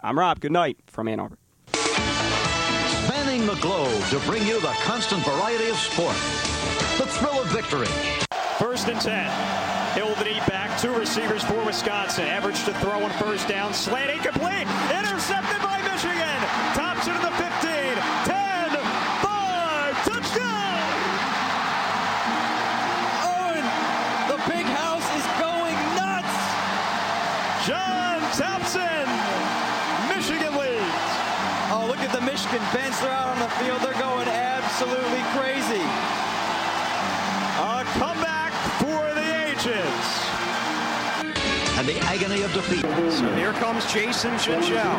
I'm Rob. Good night from Ann Arbor. Spanning the globe to bring you the constant variety of sport. The thrill of victory. First and 10. Hill the knee back. Two receivers for Wisconsin. Average to throw on first down. Slant incomplete. Intercepted by Michigan. Bench. They're out on the field. They're going absolutely crazy. A comeback for the ages. And the agony of defeat. So here comes Jason Gingell.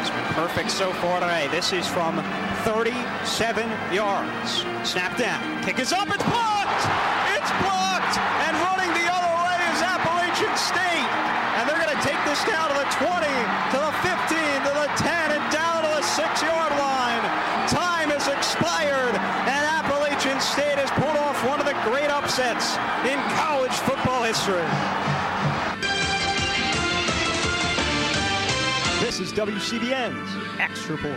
It's been perfect so far today. This is from 37 yards. Snap down. Kick is up. It's blocked. It's blocked. And running the other way is Appalachian State. And they're going to take this down to the 20, WCBN's Extra Point.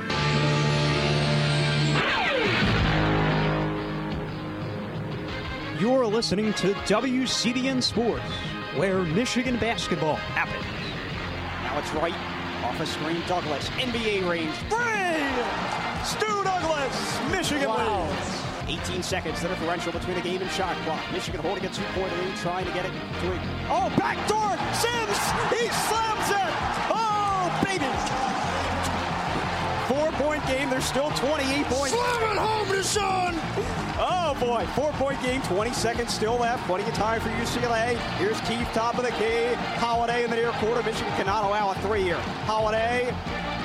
You're listening to WCBN Sports, where Michigan basketball happens. Now it's right off a screen. Douglas, NBA range, free! Stu Douglas, Michigan Wow. leads. 18 seconds, the differential between the game and shot clock. Michigan holding a two-point lead, trying to get it to a... Oh, backdoor! Sims! He slams it! Baby! Four-point game. There's still 28 points. Slam it home, DeShawn. Oh boy, four-point game, 20 seconds still left. Plenty of time for UCLA. Here's Keith, top of the key. Holiday in the near quarter. Michigan cannot allow a three-year. Holiday,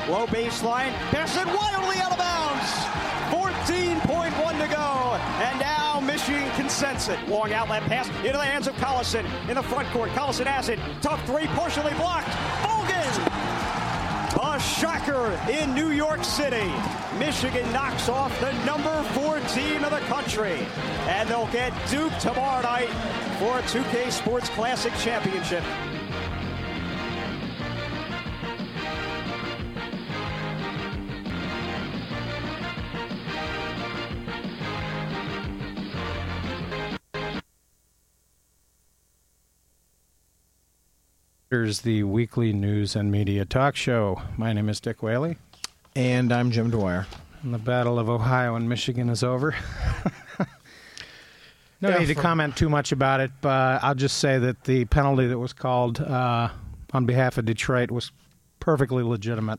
low baseline, pass it wildly out of bounds. 14.1 to go, and now Michigan can sense it. Long outlet pass into the hands of Collison in the front court. Collison has it. Tough three, partially blocked. A shocker in New York City. Michigan knocks off the number four team of the country. And they'll get Duke tomorrow night for a 2K Sports Classic Championship. Here's the weekly news and media talk show. My name is Dick Whaley, And I'm Jim Dwyer. and the Battle of Ohio and Michigan is over. no Yeah, need to for- comment too much about it, but I'll just say that the penalty that was called uh, on behalf of Detroit was perfectly legitimate.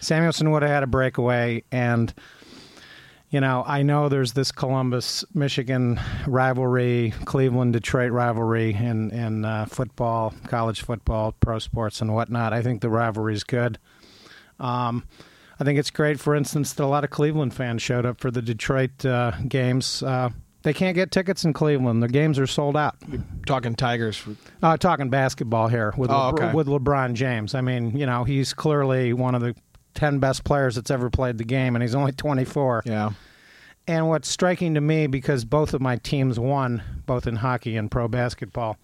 Samuelsson would have had a breakaway, and you know, I know there's this Columbus, Michigan rivalry, Cleveland, Detroit rivalry in in uh, football, college football, pro sports, and whatnot. I think the rivalry is good. Um, I think it's great, for instance, that a lot of Cleveland fans showed up for the Detroit uh, games. Uh, they can't get tickets in Cleveland; the games are sold out. Talking Tigers. Uh, talking basketball here with Oh, LeBron, okay. with LeBron James. I mean, you know, he's clearly one of the ten best players that's ever played the game, and he's only 24. Yeah. And what's striking to me, because both of my teams won, both in hockey and pro basketball,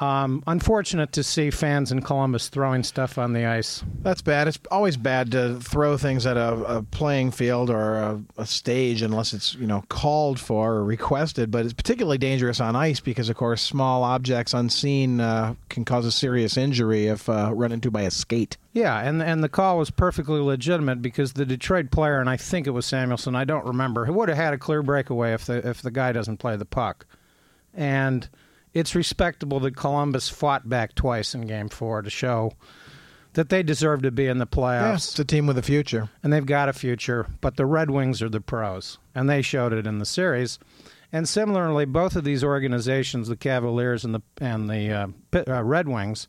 um, unfortunate to see fans in Columbus throwing stuff on the ice. That's bad. It's always bad to throw things at a, a playing field or a, a stage unless it's you know called for or requested. But it's particularly dangerous on ice because, of course, small objects unseen uh, can cause a serious injury if uh, run into by a skate. Yeah, and and the call was perfectly legitimate because the Detroit player, and I think it was Samuelsson, I don't remember, he would have had a clear breakaway if the if the guy doesn't play the puck. And it's respectable that Columbus fought back twice in Game Four to show that they deserve to be in the playoffs. Yes, it's a team with a future. and they've got a future. But the Red Wings are the pros, and they showed it in the series. And similarly, both of these organizations, the Cavaliers and the and the uh, Pit- uh, Red Wings,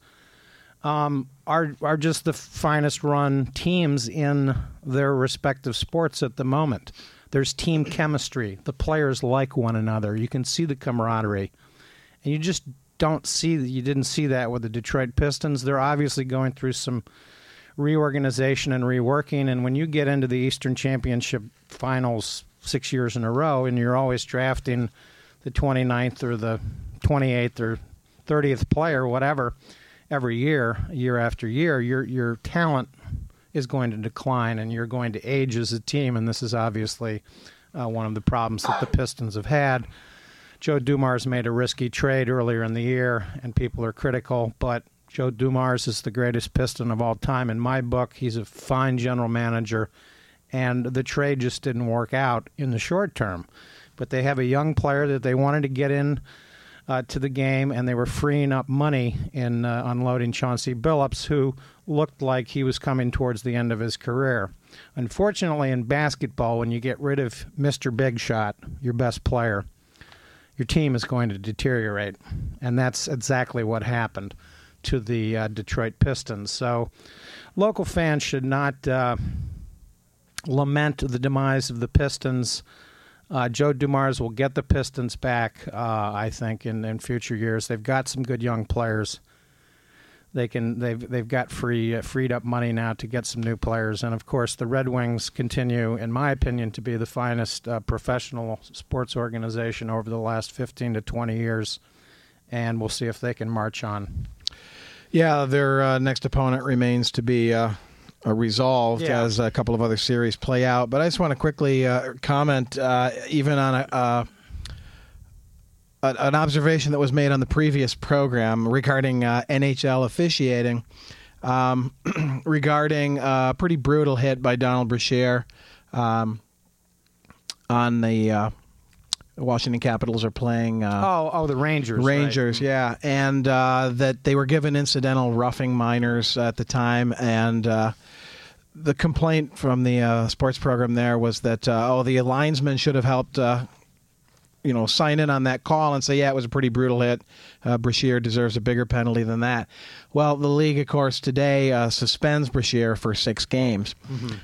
um, are are just the finest run teams in their respective sports at the moment. There's team chemistry. The players like one another. You can see the camaraderie, and you just don't see that you didn't see that with the Detroit Pistons. They're obviously going through some reorganization and reworking. And when you get into the Eastern Championship finals six years in a row, and you're always drafting the 29th or the 28th or 30th player, whatever, every year, year after year, your your talent is going to decline, and you're going to age as a team. And this is obviously uh, one of the problems that the Pistons have had. Joe Dumars made a risky trade earlier in the year, and people are critical, but Joe Dumars is the greatest Piston of all time in my book. He's a fine general manager, and the trade just didn't work out in the short term. But they have a young player that they wanted to get in uh, to the game, and they were freeing up money in uh, unloading Chauncey Billups, who looked like he was coming towards the end of his career. Unfortunately, in basketball, when you get rid of Mr. Big Shot, your best player, your team is going to deteriorate. And that's exactly what happened to the uh, Detroit Pistons. So local fans should not uh, lament the demise of the Pistons. Uh, Joe Dumars will get the Pistons back, uh, I think, in, in future years. They've got some good young players. They can they've they've got free uh, freed up money now to get some new players, and of course the Red Wings continue, in my opinion, to be the finest uh, professional sports organization over the last fifteen to twenty years, and we'll see if they can march on. Yeah, their uh, next opponent remains to be uh, uh, resolved Yeah. as a couple of other series play out. But I just want to quickly uh, comment, uh, even on a. Uh, a- an observation that was made on the previous program regarding uh, NHL officiating, um, regarding a pretty brutal hit by Donald Brashear um, on the uh, Washington Capitals are playing. Uh, Oh, oh, the Rangers. right. Rangers, yeah, and uh, that they were given incidental roughing minors at the time, and uh, the complaint from the uh, sports program there was that uh, oh, the linesman should have helped. You know, sign in on that call and say, yeah, it was a pretty brutal hit. Uh, Brashear deserves a bigger penalty than that. Well, the league, of course, today uh, suspends Brashear for six games,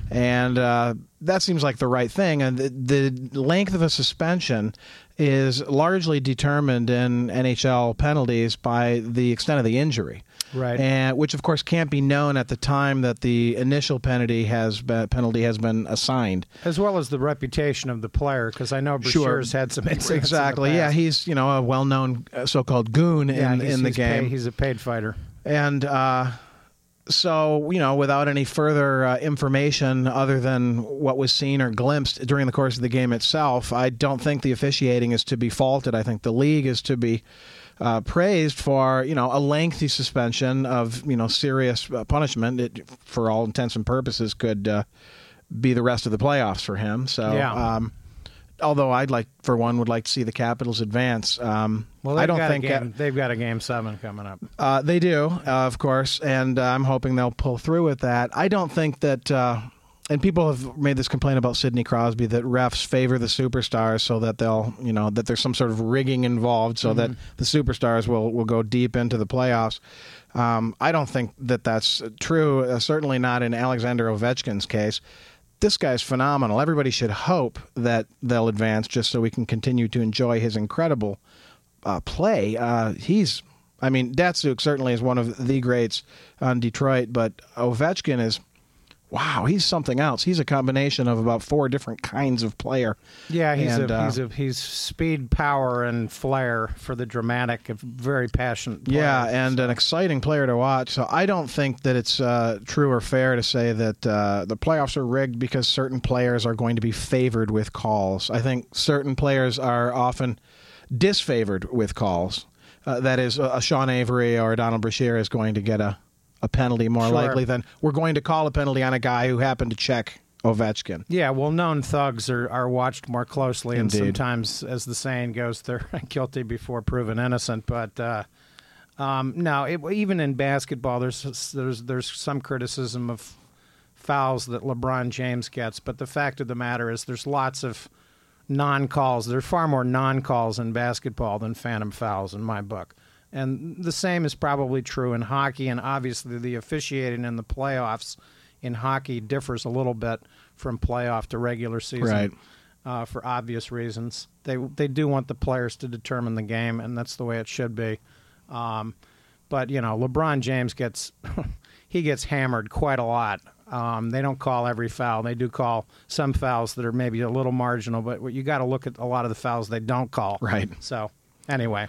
and uh, that seems like the right thing. And the, the length of a suspension is largely determined in NHL penalties by the extent of the injury, Right. And which, of course, can't be known at the time that the initial penalty has been, penalty has been assigned. As well as the reputation of the player, because I know Brashear's had some incidents. in the Exactly. Yeah, he's you know a well-known uh, so-called goon Yeah, in in the game, paid- he's a paid fighter. and uh, so you know without any further uh, information other than what was seen or glimpsed during the course of the game itself, I don't think the officiating is to be faulted. I think the league is to be. Uh, praised for you know a lengthy suspension of you know serious uh, punishment. It, for all intents and purposes, could uh, be the rest of the playoffs for him. So, Yeah. um, although I'd like, for one, would like to see the Capitals advance. Um, Well, I don't think a game, they've got a game seven coming up. uh, they do, uh, of course, and uh, I'm hoping they'll pull through with that. I don't think that, uh, and people have made this complaint about Sidney Crosby that refs favor the superstars so that they'll, you know, that there's some sort of rigging involved so that the superstars will will go deep into the playoffs. Um, I don't think that that's true. Uh, certainly not in Alexander Ovechkin's case. This guy's phenomenal. Everybody should hope that they'll advance just so we can continue to enjoy his incredible uh, play. Uh, he's, I mean, Datsyuk certainly is one of the greats on Detroit, but Ovechkin is, wow, he's something else. He's a combination of about four different kinds of player. Yeah, he's And, a, uh, he's a he's speed, power, and flair for the dramatic. A very passionate. Player. Yeah, and an exciting player to watch. So I don't think that it's uh, true or fair to say that uh, the playoffs are rigged because certain players are going to be favored with calls. I think certain players are often disfavored with calls. Uh, that is, a Sean Avery or Donald Brashear is going to get a, a penalty more Sure. likely than we're going to call a penalty on a guy who happened to check Ovechkin. Yeah, well, known thugs are, are watched more closely, and sometimes, as the saying goes, they're guilty before proven innocent. But uh, um, no, it, even in basketball, there's there's there's some criticism of fouls that LeBron James gets, but the fact of the matter is, there's lots of non-calls. There's far more non-calls in basketball than phantom fouls in my book. And the same is probably true in hockey, and obviously the officiating in the playoffs in hockey differs a little bit from playoff to regular season Right. uh, for obvious reasons. They they do want the players to determine the game, and that's the way it should be. Um, but you know, LeBron James gets he gets hammered quite a lot. Um, they don't call every foul. They do call some fouls that are maybe a little marginal, but you got to look at a lot of the fouls they don't call. Right. So, anyway,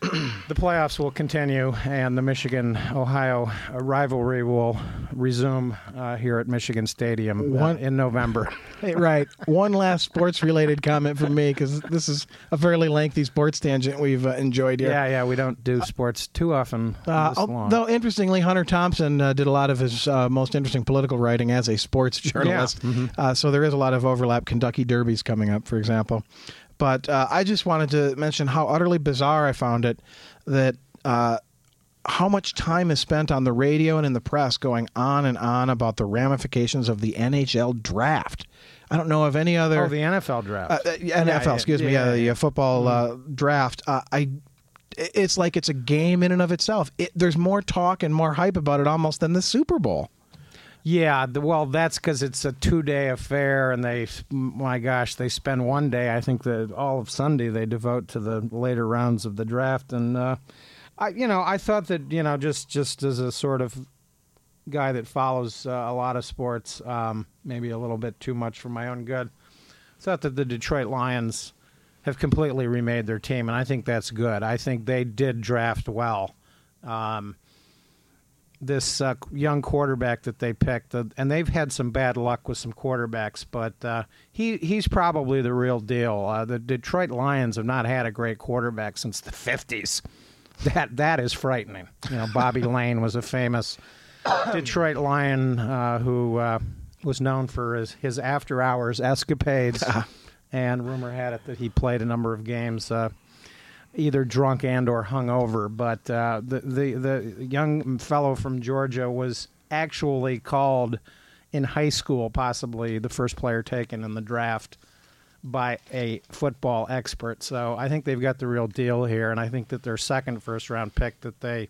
the playoffs will continue, and the Michigan Ohio rivalry will resume uh, here at Michigan Stadium uh, One- in November. Right. One last sports related comment from me because this is a fairly lengthy sports tangent we've uh, enjoyed here. yeah, yeah, we don't do sports too often. Uh, long. although interestingly, Hunter Thompson uh, did a lot of his uh, most interesting political writing as a sports journalist. Mm-hmm. Uh, so there is a lot of overlap. Kentucky Derby's coming up, for example. But uh, I just wanted to mention how utterly bizarre I found it that uh, how much time is spent on the radio and in the press going on and on about the ramifications of the NHL draft. I don't know of any other oh, the NFL draft. uh, uh, NFL, yeah, excuse me, yeah, yeah, the yeah. uh, football uh, draft. Uh, I, it's like it's a game in and of itself. It, there's more talk and more hype about it almost than the Super Bowl. Yeah, the, well, that's because it's a two-day affair, and they, my gosh, they spend one day. I think that all of Sunday they devote to the later rounds of the draft, and uh, I, you know, I thought that you know, just just as a sort of guy that follows uh, a lot of sports, um, maybe a little bit too much for my own good, thought that the Detroit Lions have completely remade their team, and I think that's good. I think they did draft well. Um, this uh, young quarterback that they picked, uh, and they've had some bad luck with some quarterbacks, but uh, he he's probably the real deal. Uh, the Detroit Lions have not had a great quarterback since the fifties. That that is frightening. You know, Bobby Layne was a famous Detroit Lion uh, who uh, was known for his his after hours escapades, and rumor had it that he played a number of games. Either drunk and or hungover. But uh, the, the the young fellow from Georgia was actually called in high school, possibly the first player taken in the draft by a football expert. So I think they've got the real deal here, and I think that their second first round pick that they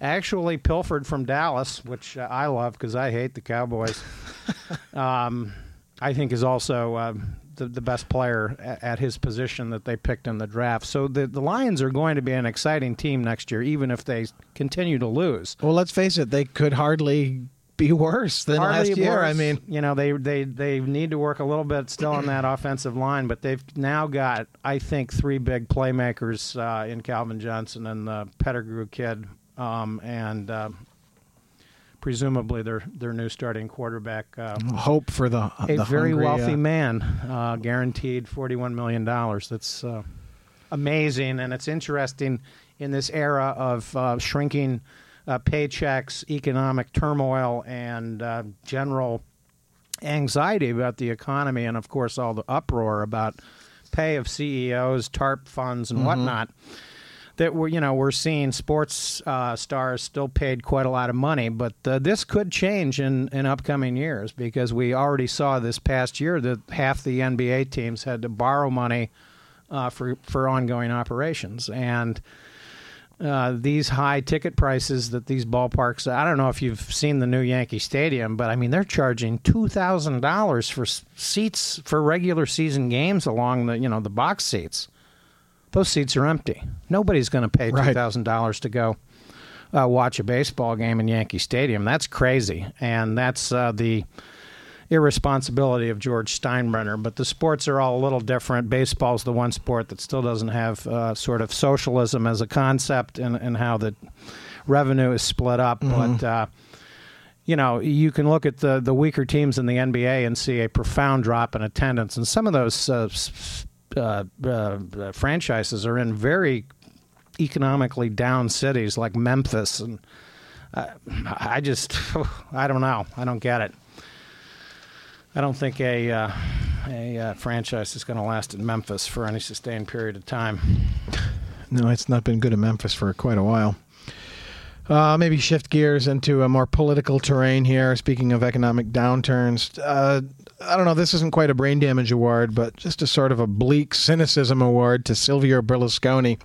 actually pilfered from Dallas, which uh, I love because I hate the Cowboys. um, I think is also uh, the, the best player at, at his position that they picked in the draft. So the the Lions are going to be an exciting team next year, even if they continue to lose. Well, let's face it, they could hardly be worse than Hardly last year. worse. I mean, you know, they they they need to work a little bit still on that offensive line, but they've now got, I think, three big playmakers uh, in Calvin Johnson and the Pettigrew kid, um, and uh, presumably their their new starting quarterback. Uh, hope for the a the very hungry, wealthy uh, man, uh, guaranteed forty-one million dollars. That's uh, amazing, and it's interesting in this era of uh, shrinking uh, paychecks, economic turmoil, and uh, general anxiety about the economy, and of course all the uproar about pay of CEOs, TARP funds, and whatnot. That we're you know we're seeing sports uh, stars still paid quite a lot of money, but uh, this could change in, in upcoming years because we already saw this past year that half the NBA teams had to borrow money uh, for for ongoing operations and uh, these high ticket prices that these ballparks. I don't know if you've seen the new Yankee Stadium, but I mean they're charging two thousand dollars for s- seats for regular season games along the you know the box seats. Those seats are empty. Nobody's going to pay two Right. thousand dollars to go uh, watch a baseball game in Yankee Stadium. That's crazy, and that's uh, the irresponsibility of George Steinbrenner. But the sports are all a little different. Baseball's the one sport that still doesn't have uh, sort of socialism as a concept and, and how the revenue is split up. But uh, you know, you can look at the the weaker teams in the NBA and see a profound drop in attendance, and some of those uh, uh, uh, franchises are in very economically down cities like Memphis, and uh, I just, I don't know, I don't get it. I don't think a uh, a uh, franchise is going to last in Memphis for any sustained period of time. No, it's not been good in Memphis for quite a while. Uh, maybe shift gears into a more political terrain here. Speaking of economic downturns, uh, I don't know. This isn't quite a brain damage award, but just a sort of a bleak cynicism award to Silvio Berlusconi.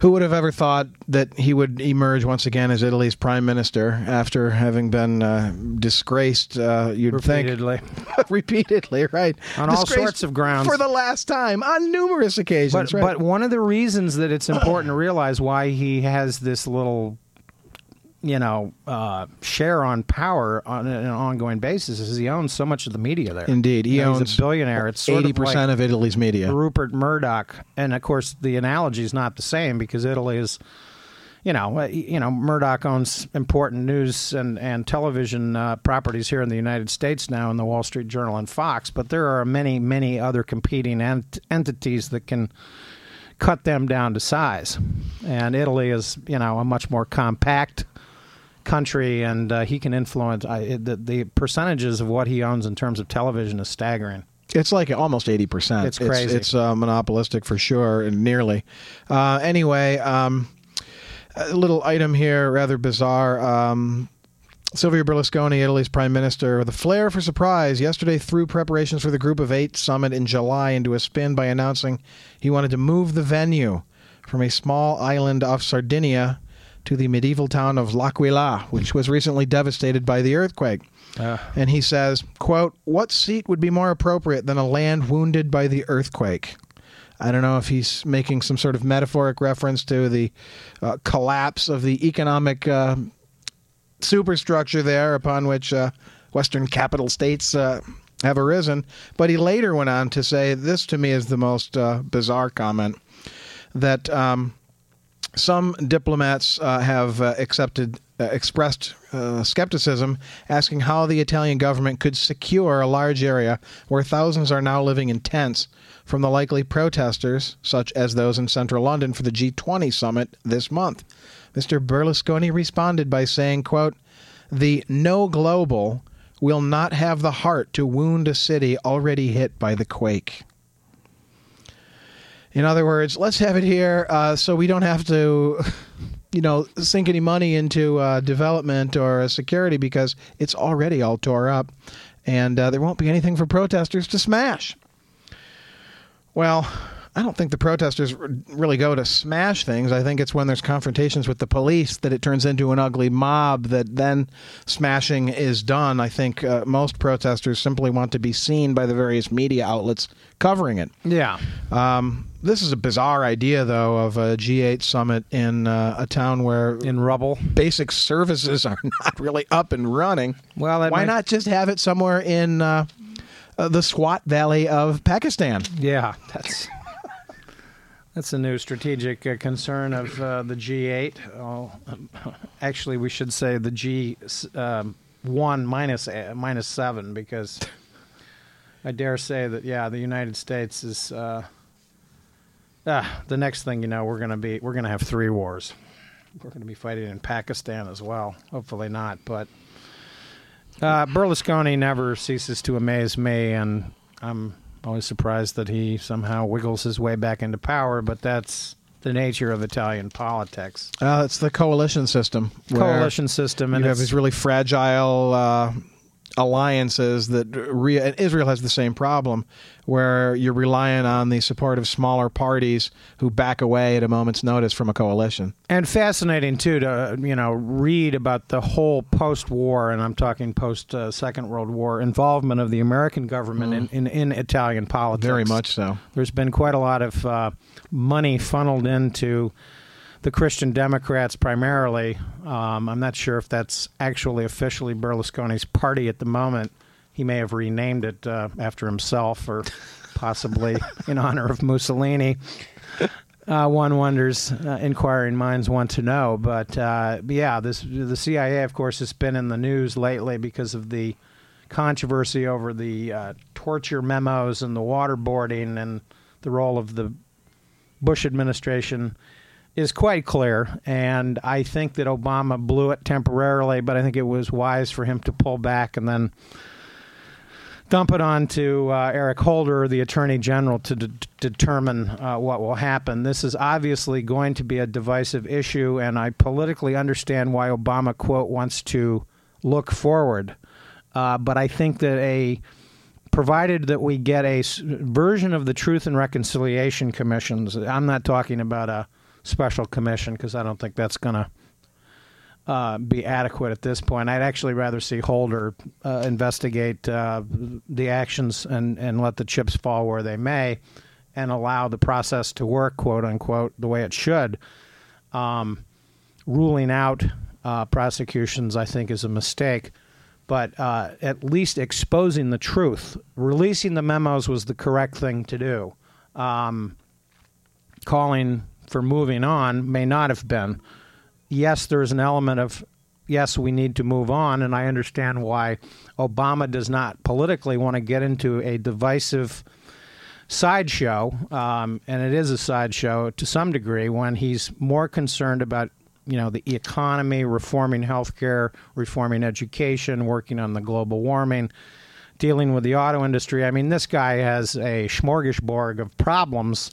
Who would have ever thought that he would emerge once again as Italy's prime minister after having been uh, disgraced? Uh, you'd think Repeatedly. repeatedly, right? On all sorts of grounds. for the last time on numerous occasions. But, right? but one of the reasons that it's important to realize why he has this little you know, uh, share on power on an ongoing basis is he owns so much of the media there. Indeed, he You know, owns he's a billionaire. It's eighty of like percent of Italy's media. Rupert Murdoch, and of course the analogy is not the same because Italy is, you know, uh, you know Murdoch owns important news and and television uh, properties here in the United States now in the Wall Street Journal and Fox, but there are many many other competing ent- entities that can cut them down to size, and Italy is you know a much more compact country, and uh, he can influence I, the, the percentages of what he owns in terms of television is staggering. It's like almost eighty percent. It's crazy. It's, uh, monopolistic for sure, and nearly. Uh, anyway, um, a little item here, rather bizarre. Um, Silvio Berlusconi, Italy's prime minister, with a flair for surprise, yesterday threw preparations for the Group of Eight summit in July into a spin by announcing he wanted to move the venue from a small island off Sardinia to the medieval town of L'Aquila, which was recently devastated by the earthquake. And he says, quote, what seat would be more appropriate than a land wounded by the earthquake? I don't know if he's making some sort of metaphoric reference to the uh, collapse of the economic uh, superstructure there upon which uh, Western capital states uh, have arisen. But he later went on to say, this to me is the most uh, bizarre comment, that um, some diplomats uh, have uh, accepted uh, expressed uh, skepticism, asking how the Italian government could secure a large area where thousands are now living in tents from the likely protesters, such as those in central London for the G20 summit this month. Mr. Berlusconi responded by saying, quote, "The no global will not have the heart to wound a city already hit by the quake." In other words, let's have it here uh, so we don't have to, you know, sink any money into uh, development or uh, security because it's already all tore up, and uh, there won't be anything for protesters to smash. Well, I don't think the protesters really go to smash things. I think it's when there's confrontations with the police that it turns into an ugly mob that then smashing is done. I think uh, most protesters simply want to be seen by the various media outlets covering it. Yeah. Um, this is a bizarre idea, though, of a G8 summit in uh, a town where In rubble. basic services are not really up and running. Well, why might- not just have it somewhere in uh, uh, the Swat Valley of Pakistan? Yeah, that's that's a new strategic uh, concern of uh, the G8. Oh, um, actually, we should say the G um, one minus uh, minus seven because I dare say that yeah, the United States is. Uh, ah, the next thing you know, we're gonna be we're gonna have three wars. We're gonna be fighting in Pakistan as well. Hopefully not, but. Uh, Berlusconi never ceases to amaze me, and I'm always surprised that he somehow wiggles his way back into power. But that's the nature of Italian politics. Uh, it's the coalition system. Coalition system, and you have these really fragile uh, alliances that and Israel has the same problem, where you're relying on the support of smaller parties who back away at a moment's notice from a coalition. and fascinating too to you know read about the whole post-war, and I'm talking post uh, Second World War involvement of the American government in, in, in Italian politics. Very much so. There's been quite a lot of uh, money funneled into the Christian Democrats primarily. Um, I'm not sure if that's actually officially Berlusconi's party at the moment. He may have renamed it uh, after himself or possibly in honor of Mussolini. Uh, one wonders, uh, inquiring minds want to know. But uh, yeah, this the CIA, of course, has been in the news lately because of the controversy over the uh, torture memos and the waterboarding and the role of the Bush administration is quite clear. And I think that Obama blew it temporarily, but I think it was wise for him to pull back and then dump it on to uh, Eric Holder, the Attorney General, to de- determine uh, what will happen. This is obviously going to be a divisive issue, and I politically understand why Obama, quote, wants to look forward. Uh, but I think that a provided that we get a version of the Truth and Reconciliation Commissions, I'm not talking about a special commission because I don't think that's going to uh, be adequate at this point. I'd actually rather see Holder uh, investigate uh, the actions and, and let the chips fall where they may and allow the process to work, quote unquote, the way it should, um, ruling out uh, prosecutions, I think, is a mistake. But uh, at least exposing the truth, releasing the memos was the correct thing to do. Um, calling for moving on may not have been. Yes, there's an element of yes, we need to move on, and I understand why Obama does not politically want to get into a divisive sideshow, um, and it is a sideshow to some degree when he's more concerned about you know the economy, reforming healthcare, reforming education, working on the global warming, dealing with the auto industry. I mean, this guy has a smorgasbord of problems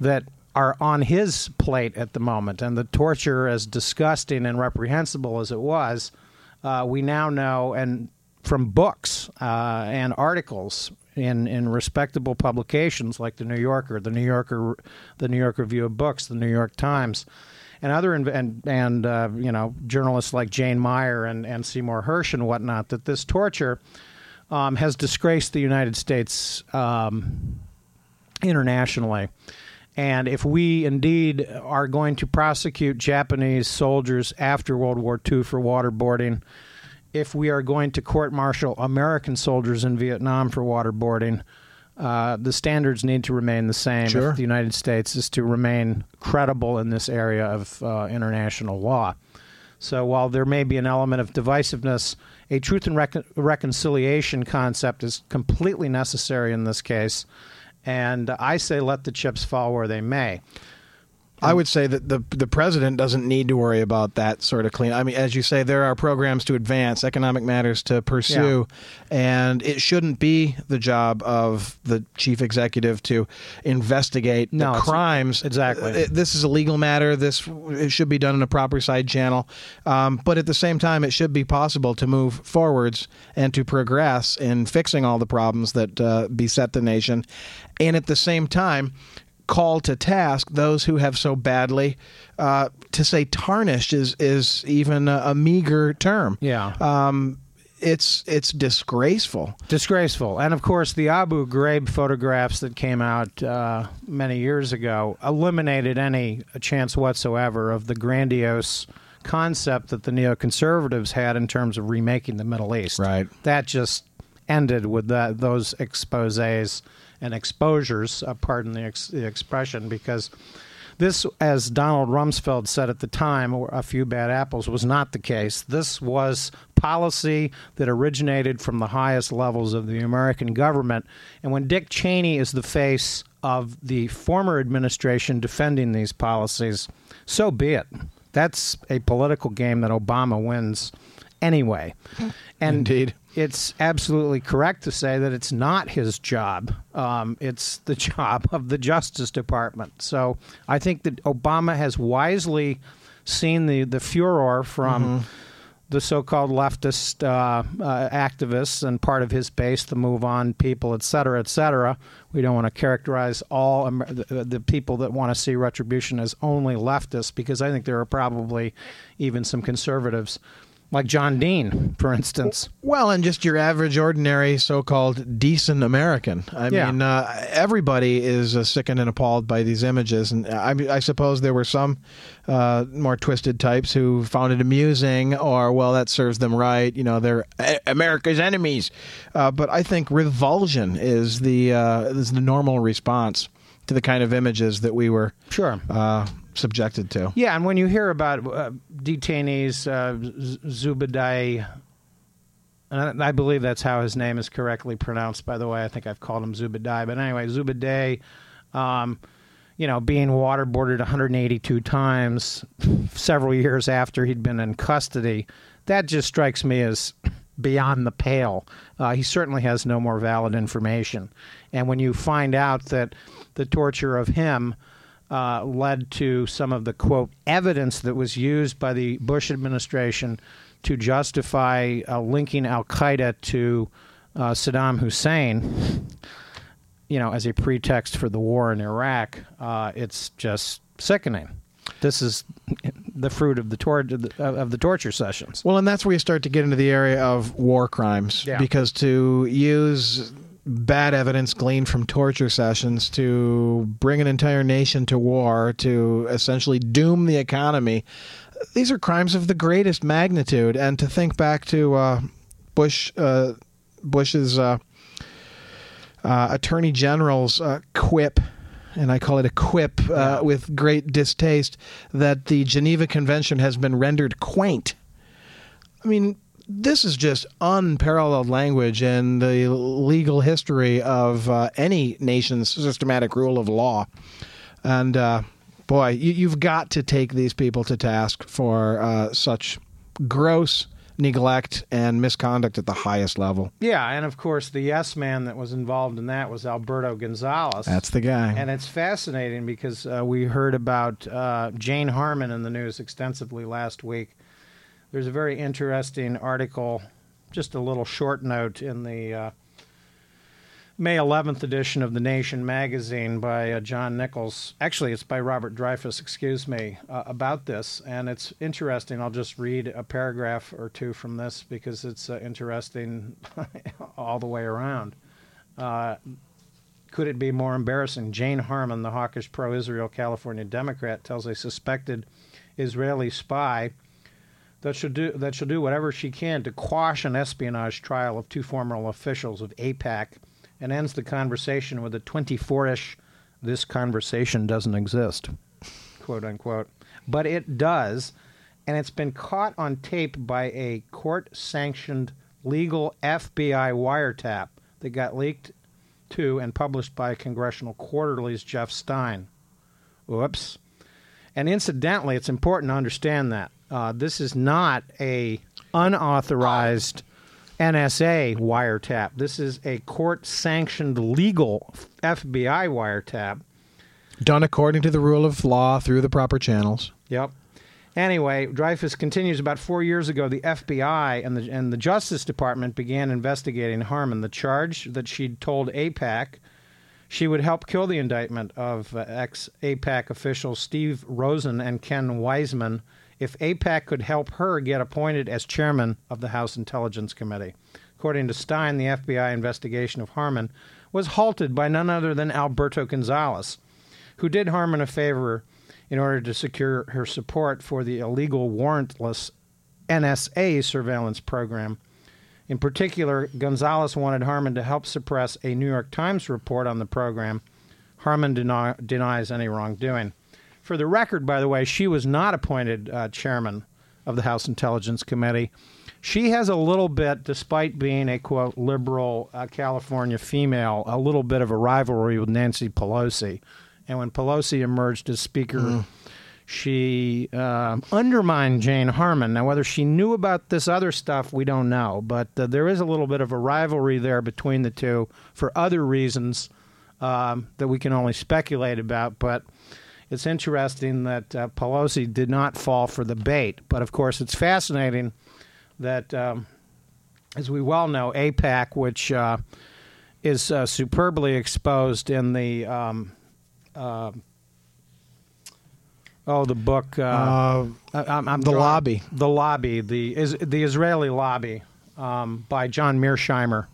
that are on his plate at the moment, and the torture, as disgusting and reprehensible as it was, uh, we now know, and from books uh, and articles in in respectable publications like the New Yorker, the New Yorker, the New York Review of Books, the New York Times, and other inv- and and uh, you know journalists like Jane Mayer and and Seymour Hersh and whatnot that this torture um, has disgraced the United States um, internationally. And if we indeed are going to prosecute Japanese soldiers after World War II for waterboarding, if we are going to court martial American soldiers in Vietnam for waterboarding, uh, the standards need to remain the same Sure. if the United States is to remain credible in this area of uh, international law. So while there may be an element of divisiveness, a truth and recon- reconciliation concept is completely necessary in this case. And I say let the chips fall where they may. I would say that the the president doesn't need to worry about that sort of clean. I mean, as you say, there are programs to advance, economic matters to pursue, and it shouldn't be the job of the chief executive to investigate No, the crimes. exactly. Uh, this is a legal matter. This it should be done in a proper side channel, um, but at the same time, it should be possible to move forwards and to progress in fixing all the problems that uh, beset the nation, and at the same time call to task those who have so badly uh, to say tarnished is is even a, a meager term. Yeah. Um, it's it's disgraceful. Disgraceful. And of course, the Abu Ghraib photographs that came out uh, many years ago eliminated any chance whatsoever of the grandiose concept that the neoconservatives had in terms of remaking the Middle East. Right. That just ended with that, those exposes and exposures, uh, pardon the, ex- the expression, because this, as Donald Rumsfeld said at the time, a few bad apples, was not the case. This was policy that originated from the highest levels of the American government. And when Dick Cheney is the face of the former administration defending these policies, so be it. That's a political game that Obama wins anyway. And Indeed. it's absolutely correct to say that it's not his job. Um, it's the job of the Justice Department. So I think that Obama has wisely seen the, the furor from the so-called leftist uh, uh, activists and part of his base, the Move On people, et cetera, et cetera. We don't want to characterize all Amer- the, the people that want to see retribution as only leftists, because I think there are probably even some conservatives, like John Dean, for instance. Well, and just your average, ordinary, so-called decent American. I Yeah. mean, uh, everybody is uh, sickened and appalled by these images, and I, I suppose there were some uh, more twisted types who found it amusing, or well, that serves them right. You know, they're America's enemies. Uh, but I think revulsion is the uh, is the normal response to the kind of images that we were Sure. Subjected to. Yeah, and when you hear about uh, detainees, uh, Zubedai, and I I believe that's how his name is correctly pronounced, by the way. I think I've called him Zubedai. But anyway, Zubedai, um, you know, being waterboarded 182 times several years after he'd been in custody, that just strikes me as beyond the pale. Uh, he certainly has no more valid information. And when you find out that the torture of him uh, led to some of the quote evidence that was used by the Bush administration to justify uh, linking Al Qaeda to uh, Saddam Hussein, you know, as a pretext for the war in Iraq, uh, it's just sickening. This is the fruit of the tor- of the torture sessions. Well, and that's where you start to get into the area of war crimes. Yeah. Because to use bad evidence gleaned from torture sessions to bring an entire nation to war, to essentially doom the economy, these are crimes of the greatest magnitude. And to think back to uh, Bush, uh, Bush's uh, uh, Attorney General's uh, quip, and I call it a quip uh, with great distaste, that the Geneva Convention has been rendered quaint. I mean, this is just unparalleled language in the legal history of uh, any nation's systematic rule of law. And uh, boy, you, have got to take these people to task for uh, such gross neglect and misconduct at the highest level. Yeah, and of course, the yes man that was involved in that was Alberto Gonzales. That's the guy. And it's fascinating because uh, we heard about uh, Jane Harman in the news extensively last week. There's a very interesting article, just a little short note in the uh, May 11th edition of The Nation magazine by uh, John Nichols. Actually, it's by Robert Dreyfuss, excuse me, uh, about this. And it's interesting. I'll just read a paragraph or two from this because it's uh, interesting all the way around. Uh, could it be more embarrassing? Jane Harman, the hawkish pro Israel California Democrat, tells a suspected Israeli spy that she'll do that she'll do whatever she can to quash an espionage trial of two former officials of AIPAC and ends the conversation with a 24 ish, this conversation doesn't exist, quote unquote. But it does, and it's been caught on tape by a court sanctioned legal FBI wiretap that got leaked to and published by Congressional Quarterly's Jeff Stein. Whoops. And incidentally, it's important to understand that uh, this is not a unauthorized NSA wiretap. This is a court sanctioned legal FBI wiretap. Done according to the rule of law through the proper channels. Yep. Anyway, Dreyfuss continues. About four years ago, the FBI and the and the Justice Department began investigating Harman. The charge that she'd told AIPAC she would help kill the indictment of uh, ex AIPAC officials Steve Rosen and Ken Weissman if AIPAC could help her get appointed as chairman of the House Intelligence Committee. According to Stein, the FBI investigation of Harman was halted by none other than Alberto Gonzales, who did Harman a favor in order to secure her support for the illegal warrantless NSA surveillance program. In particular, Gonzales wanted Harman to help suppress a New York Times report on the program. Harman deny, denies any wrongdoing. For the record, by the way, she was not appointed uh, chairman of the House Intelligence Committee. She has a little bit, despite being a quote liberal uh, California female, a little bit of a rivalry with Nancy Pelosi. And when Pelosi emerged as Speaker, mm. she uh, undermined Jane Harman. Now, whether she knew about this other stuff, we don't know. But uh, there is a little bit of a rivalry there between the two for other reasons um, that we can only speculate about. But it's interesting that uh, Pelosi did not fall for the bait. But of course, it's fascinating that, um, as we well know, AIPAC, which uh, is uh, superbly exposed in the um, uh, oh the book uh, uh, I'm, I'm the drawing, lobby. The lobby the is the Israeli lobby um, by John Mearsheimer.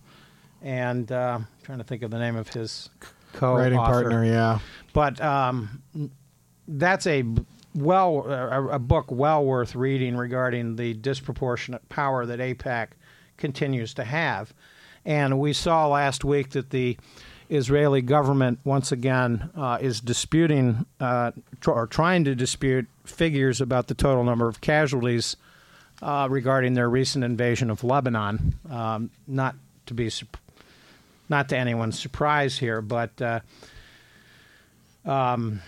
And I'm trying to think of the name of his co-writing partner yeah. But um, that's a well a, a, book well worth reading regarding the disproportionate power that AIPAC continues to have. And we saw last week that the Israeli government once again uh, is disputing uh, tr- or trying to dispute figures about the total number of casualties uh, regarding their recent invasion of Lebanon. Um, not to be not to anyone's surprise here, but uh, um,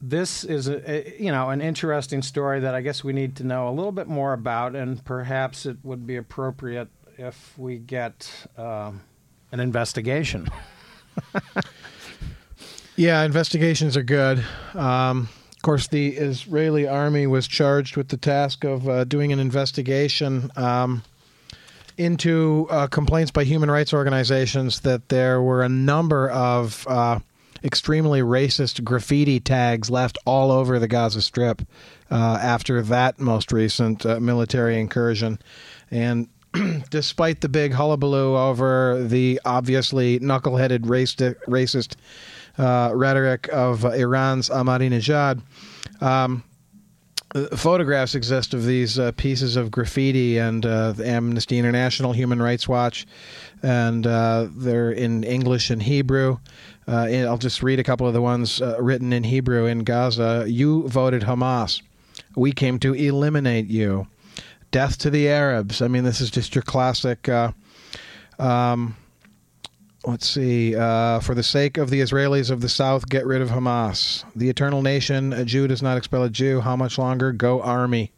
this is a, a, you know an interesting story that I guess we need to know a little bit more about, and perhaps it would be appropriate if we get um, an investigation. yeah, investigations are good. Um, of course, the Israeli army was charged with the task of uh, doing an investigation. Um, into uh, complaints by human rights organizations that there were a number of uh, extremely racist graffiti tags left all over the Gaza Strip uh, after that most recent uh, military incursion. And despite the big hullabaloo over the obviously knuckleheaded racist, racist uh, rhetoric of Iran's Ahmadinejad. Um, photographs exist of these uh, pieces of graffiti and uh, Amnesty International, Human Rights Watch, and uh, they're in English and Hebrew. Uh, I'll just read a couple of the ones uh, written in Hebrew in Gaza. You voted Hamas. We came to eliminate you. Death to the Arabs. I mean, this is just your classic. Uh, um, let's see. Uh, for the sake of the Israelis of the South, get rid of Hamas. The eternal nation. A Jew does not expel a Jew. How much longer? Go army.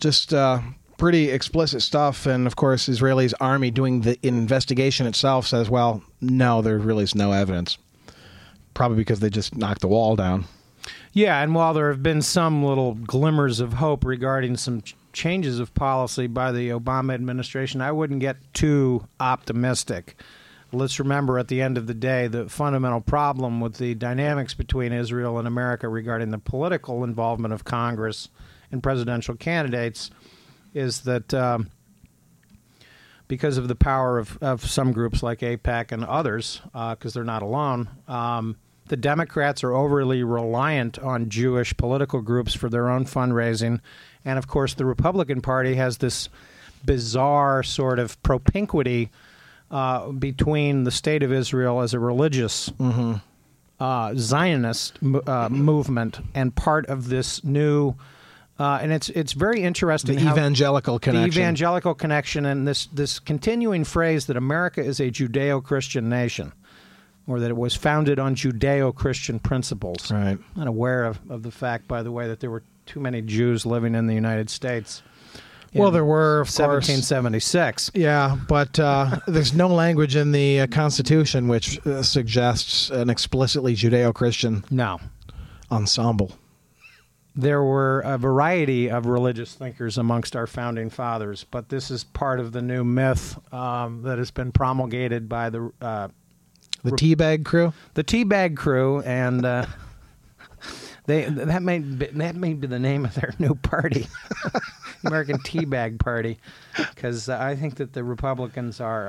Just uh, pretty explicit stuff. And of course, Israelis army doing the investigation itself says, well, no, there really is no evidence. Probably because they just knocked the wall down. Yeah, and while there have been some little glimmers of hope regarding some ch- changes of policy by the Obama administration, I wouldn't get too optimistic. Let's remember at the end of the day, the fundamental problem with the dynamics between Israel and America regarding the political involvement of Congress and presidential candidates is that um, because of the power of, of some groups like AIPAC and others, because they're not alone, um, the Democrats are overly reliant on Jewish political groups for their own fundraising. And of course, the Republican Party has this bizarre sort of propinquity uh, between the state of Israel as a religious uh, Zionist uh, movement and part of this new. Uh, and it's it's very interesting. The evangelical connection. The evangelical connection, and this this continuing phrase that America is a Judeo-Christian nation, or that it was founded on Judeo-Christian principles. Right. Not aware of, of the fact, by the way, that there were too many Jews living in the United States. Well, there were, of course. 1776. Yeah, but uh, there's no language in the uh, Constitution which uh, suggests an explicitly Judeo Christian No. ensemble. There were a variety of religious thinkers amongst our founding fathers, but this is part of the new myth um, that has been promulgated by the uh, The Teabag crew? the Teabag Crew, and uh, they that may be, that may be the name of their new party, American Teabag Party, because I think that the Republicans are